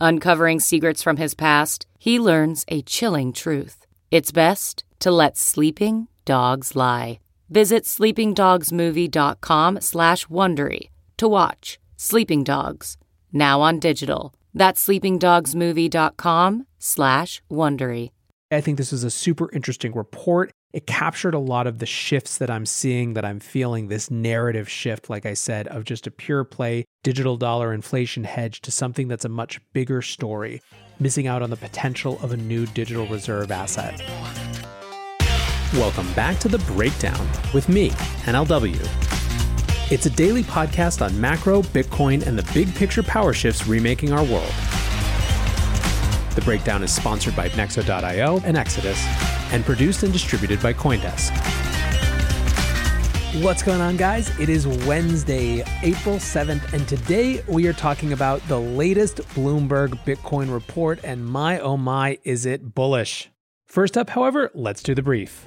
Uncovering secrets from his past, he learns a chilling truth. It's best to let sleeping dogs lie. Visit sleepingdogsmovie.com slash Wondery to watch Sleeping Dogs, now on digital. That's sleepingdogsmovie.com slash Wondery. I think this is a super interesting report. It captured a lot of the shifts that I'm seeing, that I'm feeling, this narrative shift, like I said, of just a pure play digital dollar inflation hedge to something that's a much bigger story, missing out on the potential of a new digital reserve asset. Welcome back to The Breakdown with me, NLW. It's a daily podcast on macro, Bitcoin, and the big picture power shifts remaking our world. The Breakdown is sponsored by Nexo.io and Exodus, and produced and distributed by Coindesk. What's going on, guys? It is Wednesday, April 7th, and today we are talking about the latest Bloomberg Bitcoin report, and my oh my, is it bullish. First up, however, let's do the brief.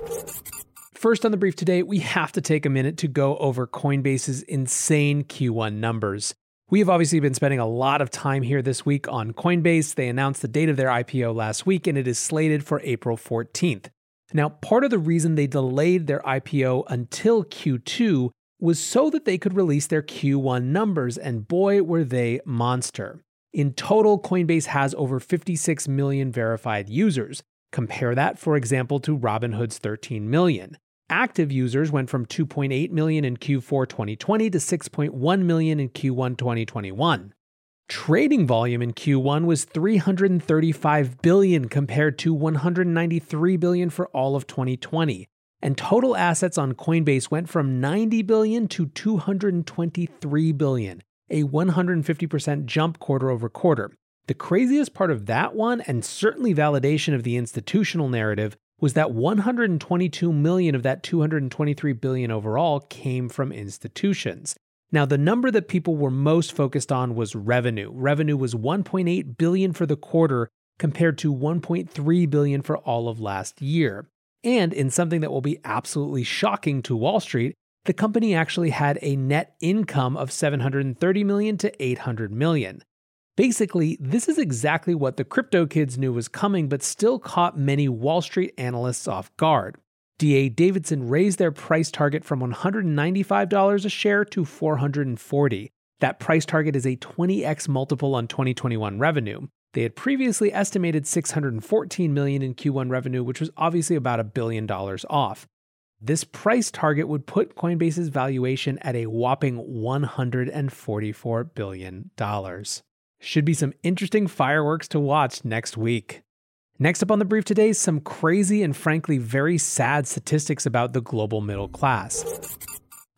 First on the brief today, we have to take a minute to go over Coinbase's insane Q1 numbers. We have obviously been spending a lot of time here this week on Coinbase. They announced the date of their IPO last week, and it is slated for April 14th. Now, part of the reason they delayed their IPO until Q2 was so that they could release their Q1 numbers, and boy, were they monster. In total, Coinbase has over 56 million verified users. Compare that, for example, to Robinhood's 13 million. Active users went from 2.8 million in Q4 2020 to 6.1 million in Q1 2021. Trading volume in Q1 was 335 billion compared to 193 billion for all of 2020. And total assets on Coinbase went from 90 billion to 223 billion, a 150% jump quarter over quarter. The craziest part of that one, and certainly validation of the institutional narrative, was that 122 million of that 223 billion overall came from institutions. Now, the number that people were most focused on was revenue. Revenue was 1.8 billion for the quarter compared to 1.3 billion for all of last year. And in something that will be absolutely shocking to Wall Street, the company actually had a net income of 730 million to 800 million. Basically, this is exactly what the crypto kids knew was coming, but still caught many Wall Street analysts off guard. DA Davidson raised their price target from $195 a share to 440. That price target is a 20x multiple on 2021 revenue. They had previously estimated $614 million in Q1 revenue, which was obviously about a billion dollars off. This price target would put Coinbase's valuation at a whopping $144 billion. Should be some interesting fireworks to watch next week. Next up on the brief today, some crazy and frankly very sad statistics about the global middle class.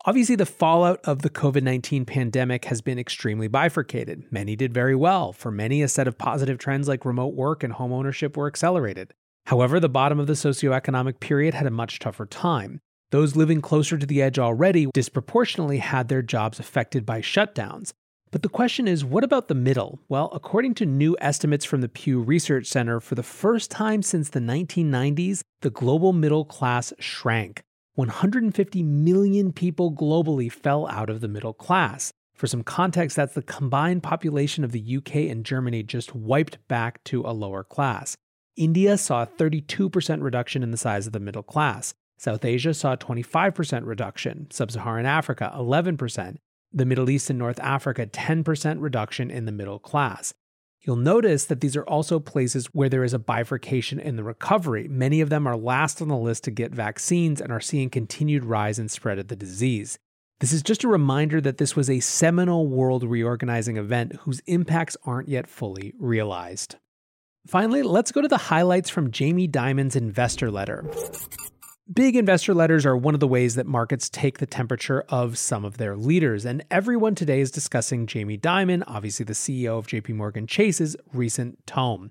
Obviously, the fallout of the COVID 19 pandemic has been extremely bifurcated. Many did very well. For many, a set of positive trends like remote work and home ownership were accelerated. However, the bottom of the socioeconomic period had a much tougher time. Those living closer to the edge already disproportionately had their jobs affected by shutdowns, but the question is, what about the middle? Well, according to new estimates from the Pew Research Center, for the first time since the 1990s, the global middle class shrank. 150 million people globally fell out of the middle class. For some context, that's the combined population of the UK and Germany just wiped back to a lower class. India saw a 32% reduction in the size of the middle class. South Asia saw a 25% reduction, Sub Saharan Africa 11%, the Middle East and North Africa 10% reduction in the middle class. You'll notice that these are also places where there is a bifurcation in the recovery. Many of them are last on the list to get vaccines and are seeing continued rise and spread of the disease. This is just a reminder that this was a seminal world reorganizing event whose impacts aren't yet fully realized. Finally, let's go to the highlights from Jamie Dimon's investor letter. Big investor letters are one of the ways that markets take the temperature of some of their leaders, and everyone today is discussing Jamie Dimon, obviously the CEO of JP Morgan Chase's recent tome.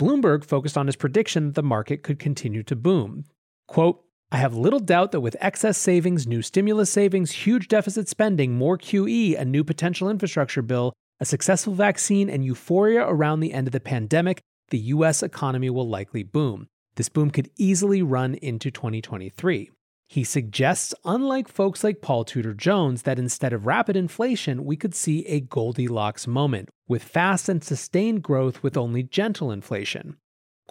Bloomberg focused on his prediction that the market could continue to boom. Quote, I have little doubt that with excess savings, new stimulus savings, huge deficit spending, more QE, a new potential infrastructure bill, a successful vaccine, and euphoria around the end of the pandemic, the US economy will likely boom. This boom could easily run into 2023. He suggests, unlike folks like Paul Tudor Jones, that instead of rapid inflation, we could see a Goldilocks moment, with fast and sustained growth with only gentle inflation.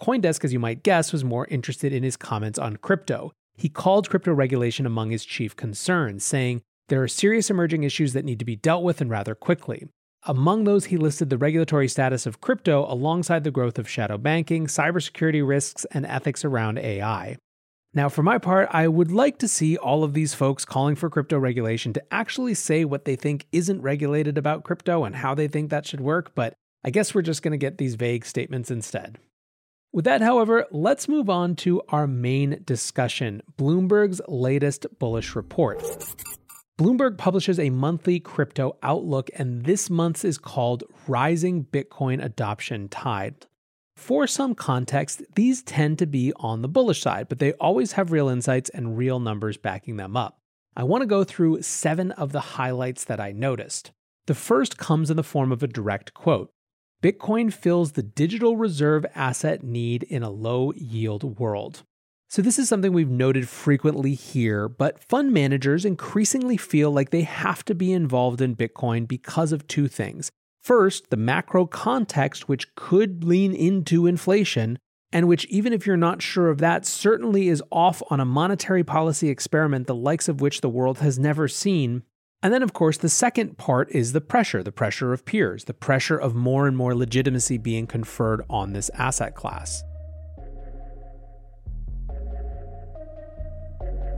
Coindesk, as you might guess, was more interested in his comments on crypto. He called crypto regulation among his chief concerns, saying, There are serious emerging issues that need to be dealt with and rather quickly. Among those, he listed the regulatory status of crypto alongside the growth of shadow banking, cybersecurity risks, and ethics around AI. Now, for my part, I would like to see all of these folks calling for crypto regulation to actually say what they think isn't regulated about crypto and how they think that should work, but I guess we're just going to get these vague statements instead. With that, however, let's move on to our main discussion Bloomberg's latest bullish report. Bloomberg publishes a monthly crypto outlook, and this month's is called Rising Bitcoin Adoption Tide. For some context, these tend to be on the bullish side, but they always have real insights and real numbers backing them up. I want to go through seven of the highlights that I noticed. The first comes in the form of a direct quote Bitcoin fills the digital reserve asset need in a low yield world. So, this is something we've noted frequently here, but fund managers increasingly feel like they have to be involved in Bitcoin because of two things. First, the macro context, which could lean into inflation, and which, even if you're not sure of that, certainly is off on a monetary policy experiment the likes of which the world has never seen. And then, of course, the second part is the pressure the pressure of peers, the pressure of more and more legitimacy being conferred on this asset class.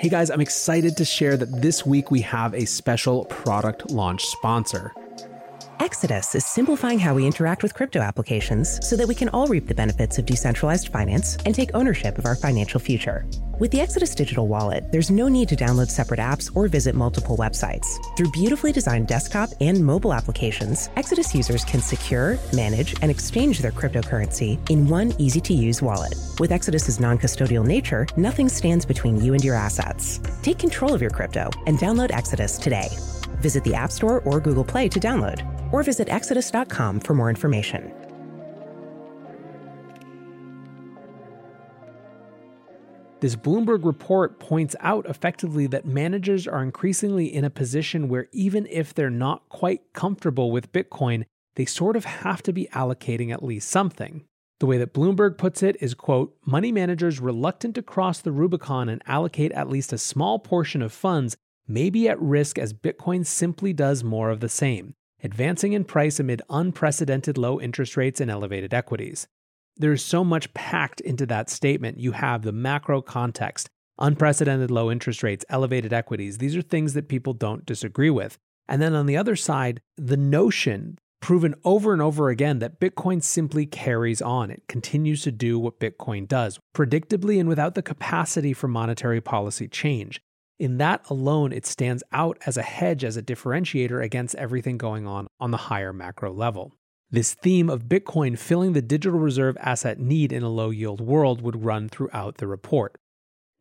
Hey guys, I'm excited to share that this week we have a special product launch sponsor. Exodus is simplifying how we interact with crypto applications so that we can all reap the benefits of decentralized finance and take ownership of our financial future. With the Exodus digital wallet, there's no need to download separate apps or visit multiple websites. Through beautifully designed desktop and mobile applications, Exodus users can secure, manage, and exchange their cryptocurrency in one easy to use wallet. With Exodus's non custodial nature, nothing stands between you and your assets. Take control of your crypto and download Exodus today. Visit the App Store or Google Play to download, or visit exodus.com for more information. This Bloomberg report points out effectively that managers are increasingly in a position where even if they're not quite comfortable with Bitcoin, they sort of have to be allocating at least something. The way that Bloomberg puts it is quote, money managers reluctant to cross the Rubicon and allocate at least a small portion of funds may be at risk as Bitcoin simply does more of the same, advancing in price amid unprecedented low interest rates and elevated equities. There's so much packed into that statement. You have the macro context, unprecedented low interest rates, elevated equities. These are things that people don't disagree with. And then on the other side, the notion proven over and over again that Bitcoin simply carries on. It continues to do what Bitcoin does, predictably and without the capacity for monetary policy change. In that alone, it stands out as a hedge, as a differentiator against everything going on on the higher macro level. This theme of Bitcoin filling the digital reserve asset need in a low yield world would run throughout the report.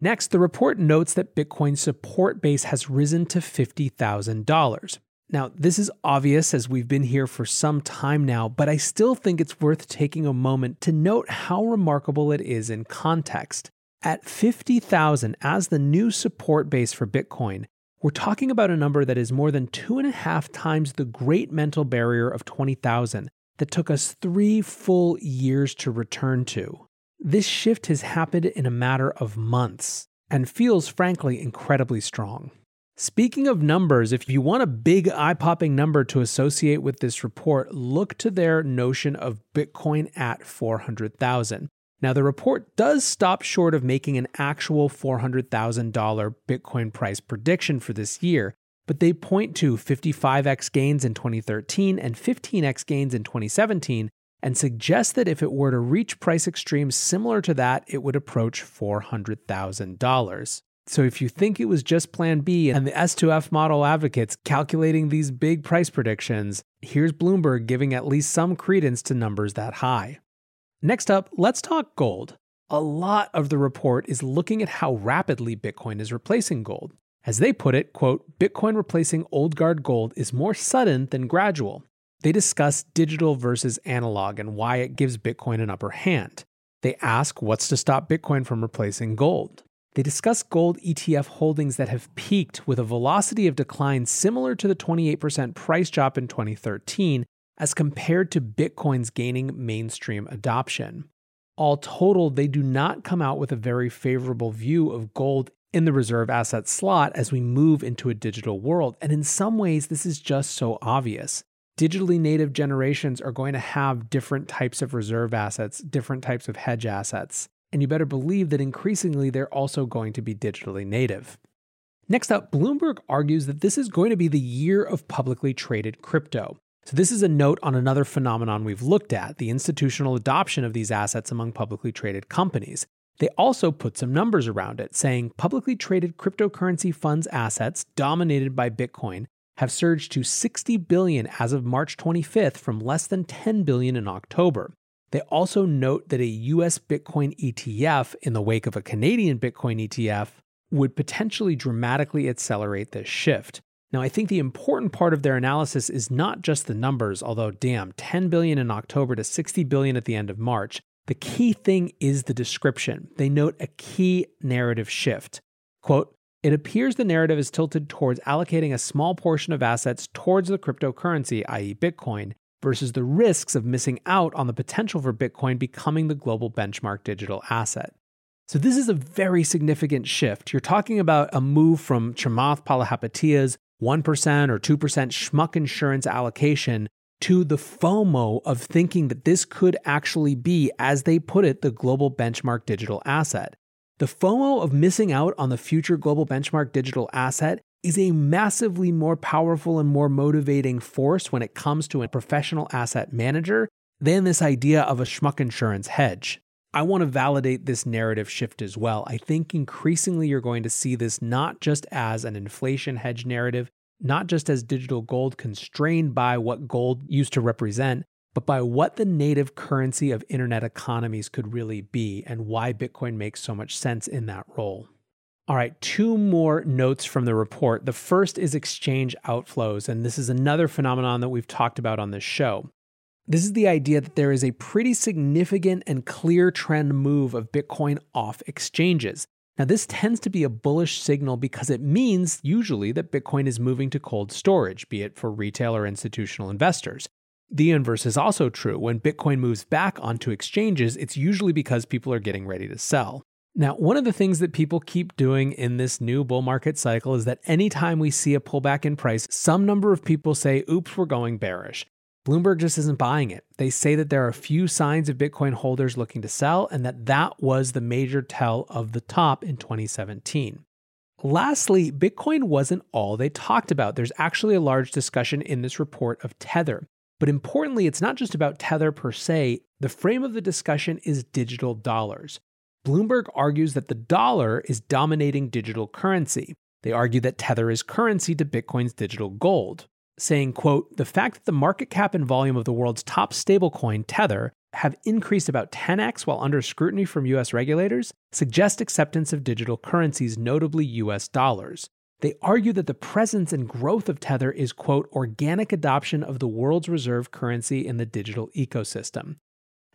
Next, the report notes that Bitcoin's support base has risen to $50,000. Now, this is obvious as we've been here for some time now, but I still think it's worth taking a moment to note how remarkable it is in context. At 50,000 as the new support base for Bitcoin, we're talking about a number that is more than two and a half times the great mental barrier of 20,000 that took us three full years to return to. This shift has happened in a matter of months and feels, frankly, incredibly strong. Speaking of numbers, if you want a big eye popping number to associate with this report, look to their notion of Bitcoin at 400,000. Now, the report does stop short of making an actual $400,000 Bitcoin price prediction for this year, but they point to 55x gains in 2013 and 15x gains in 2017 and suggest that if it were to reach price extremes similar to that, it would approach $400,000. So if you think it was just PlanB and the S2F model advocates calculating these big price predictions, here's Bloomberg giving at least some credence to numbers that high. Next up, let's talk gold. A lot of the report is looking at how rapidly Bitcoin is replacing gold. As they put it, quote, Bitcoin replacing old guard gold is more sudden than gradual. They discuss digital versus analog and why it gives Bitcoin an upper hand. They ask what's to stop Bitcoin from replacing gold. They discuss gold ETF holdings that have peaked with a velocity of decline similar to the 28% price drop in 2013 as compared to Bitcoin's gaining mainstream adoption. All total, they do not come out with a very favorable view of gold in the reserve asset slot as we move into a digital world. And in some ways, this is just so obvious. Digitally native generations are going to have different types of reserve assets, different types of hedge assets. And you better believe that increasingly they're also going to be digitally native. Next up, Bloomberg argues that this is going to be the year of publicly traded crypto. So, this is a note on another phenomenon we've looked at the institutional adoption of these assets among publicly traded companies. They also put some numbers around it, saying publicly traded cryptocurrency funds assets dominated by Bitcoin have surged to 60 billion as of March 25th from less than 10 billion in October. They also note that a US Bitcoin ETF in the wake of a Canadian Bitcoin ETF would potentially dramatically accelerate this shift. Now, I think the important part of their analysis is not just the numbers, although damn, 10 billion in October to 60 billion at the end of March. The key thing is the description. They note a key narrative shift. Quote, it appears the narrative is tilted towards allocating a small portion of assets towards the cryptocurrency, i.e., Bitcoin, versus the risks of missing out on the potential for Bitcoin becoming the global benchmark digital asset. So, this is a very significant shift. You're talking about a move from Chamath Palihapitiya's 1% or 2% schmuck insurance allocation to the FOMO of thinking that this could actually be, as they put it, the global benchmark digital asset. The FOMO of missing out on the future global benchmark digital asset is a massively more powerful and more motivating force when it comes to a professional asset manager than this idea of a schmuck insurance hedge. I want to validate this narrative shift as well. I think increasingly you're going to see this not just as an inflation hedge narrative, not just as digital gold constrained by what gold used to represent, but by what the native currency of internet economies could really be and why Bitcoin makes so much sense in that role. All right, two more notes from the report. The first is exchange outflows, and this is another phenomenon that we've talked about on this show. This is the idea that there is a pretty significant and clear trend move of Bitcoin off exchanges. Now, this tends to be a bullish signal because it means usually that Bitcoin is moving to cold storage, be it for retail or institutional investors. The inverse is also true. When Bitcoin moves back onto exchanges, it's usually because people are getting ready to sell. Now, one of the things that people keep doing in this new bull market cycle is that anytime we see a pullback in price, some number of people say, oops, we're going bearish. Bloomberg just isn't buying it. They say that there are a few signs of Bitcoin holders looking to sell and that that was the major tell of the top in 2017. Lastly, Bitcoin wasn't all they talked about. There's actually a large discussion in this report of Tether. But importantly, it's not just about Tether per se. The frame of the discussion is digital dollars. Bloomberg argues that the dollar is dominating digital currency. They argue that Tether is currency to Bitcoin's digital gold saying, quote, the fact that the market cap and volume of the world's top stablecoin, Tether, have increased about 10x while under scrutiny from US regulators suggest acceptance of digital currencies, notably US dollars. They argue that the presence and growth of Tether is, quote, organic adoption of the world's reserve currency in the digital ecosystem.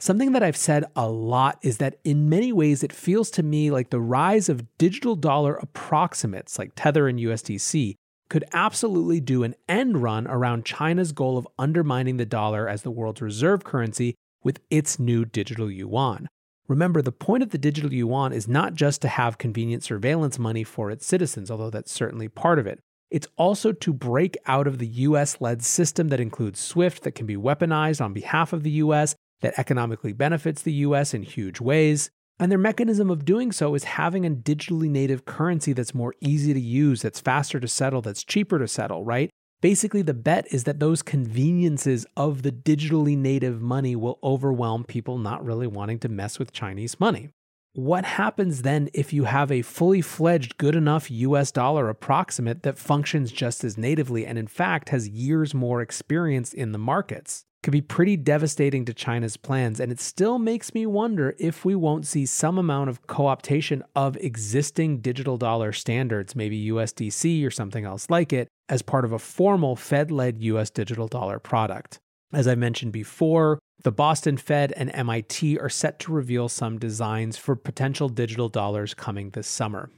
Something that I've said a lot is that in many ways it feels to me like the rise of digital dollar approximates like Tether and USDC could absolutely do an end run around China's goal of undermining the dollar as the world's reserve currency with its new digital yuan. Remember, the point of the digital yuan is not just to have convenient surveillance money for its citizens, although that's certainly part of it. It's also to break out of the US led system that includes SWIFT that can be weaponized on behalf of the US, that economically benefits the US in huge ways. And their mechanism of doing so is having a digitally native currency that's more easy to use, that's faster to settle, that's cheaper to settle, right? Basically, the bet is that those conveniences of the digitally native money will overwhelm people not really wanting to mess with Chinese money. What happens then if you have a fully fledged, good enough US dollar approximate that functions just as natively and, in fact, has years more experience in the markets? Could be pretty devastating to China's plans, and it still makes me wonder if we won't see some amount of co optation of existing digital dollar standards, maybe USDC or something else like it, as part of a formal Fed led US digital dollar product. As I mentioned before, the Boston Fed and MIT are set to reveal some designs for potential digital dollars coming this summer.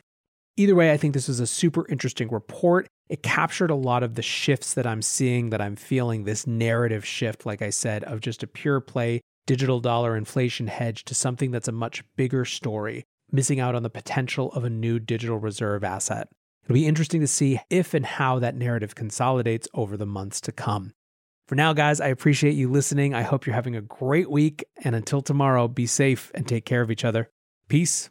Either way, I think this was a super interesting report. It captured a lot of the shifts that I'm seeing, that I'm feeling, this narrative shift, like I said, of just a pure play digital dollar inflation hedge to something that's a much bigger story, missing out on the potential of a new digital reserve asset. It'll be interesting to see if and how that narrative consolidates over the months to come. For now, guys, I appreciate you listening. I hope you're having a great week. And until tomorrow, be safe and take care of each other. Peace.